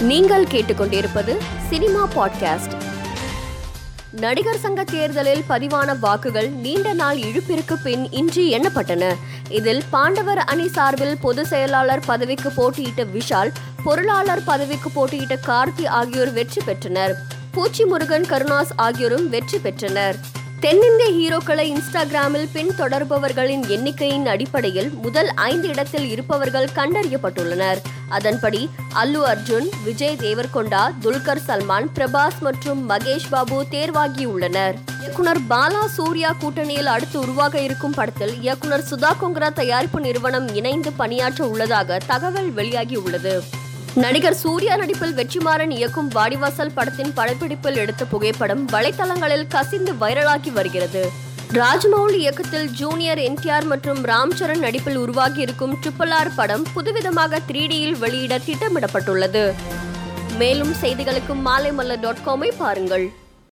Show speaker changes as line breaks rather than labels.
நீங்கள் கேட்டுக்கொண்டிருப்பது cinema podcast. நடிகர் சங்க தேர்தலில் பதிவான வாக்குகள் நீண்ட நாள் இழுப்பிற்கு பின் இன்று எண்ணப்பட்டன. இதில் பாண்டவர் அணி சார்பில் பொதுச் செயலாளர் பதவிக்கு போட்டியிட்ட விஷால் பொருளாளர் பதவிக்கு போட்டியிட்ட கார்த்தி ஆகியோர் வெற்றி பெற்றனர். பூச்சி முருகன் கருணாஸ் ஆகியோரும் வெற்றி பெற்றனர். தென்னிந்திய ஹீரோக்களை இன்ஸ்டாகிராமில் பின்தொடர்பவர்களின் எண்ணிக்கையின் அடிப்படையில் முதல் ஐந்து இடத்தில் இருப்பவர்கள் கண்டறியப்பட்டுள்ளனர். அதன்படி அல்லு அர்ஜுன் விஜய் தேவர்கொண்டா துல்கர் சல்மான் பிரபாஸ் மற்றும் மகேஷ் பாபு தேர்வாகியுள்ளனர். இயக்குனர் பாலா சூர்யா கூட்டணியில் அடுத்து உருவாக இருக்கும் படத்தில் இயக்குனர் சுதா கொங்கரா தயாரிப்பு நிறுவனம் இணைந்து பணியாற்ற உள்ளதாக தகவல் வெளியாகியுள்ளது. நடிகர் சூர்யா நடிப்பில் வெற்றிமாறன் இயக்கும் வாடிவாசல் படத்தின் படப்பிடிப்பில் எடுத்த புகைப்படம் வலைத்தளங்களில் கசிந்து வைரலாகி வருகிறது. ராஜ்மௌலி இயக்கத்தில் ஜூனியர் என்டிஆர் மற்றும் ராம் சரண் நடிப்பில் உருவாகியிருக்கும் ட்ரிபிள் ஆர் படம் புதுவிதமாக த்ரீ டியில் வெளியிட திட்டமிடப்பட்டுள்ளது. மேலும் செய்திகளுக்கு மாலைமல்ல டாட் காமை பாருங்கள்.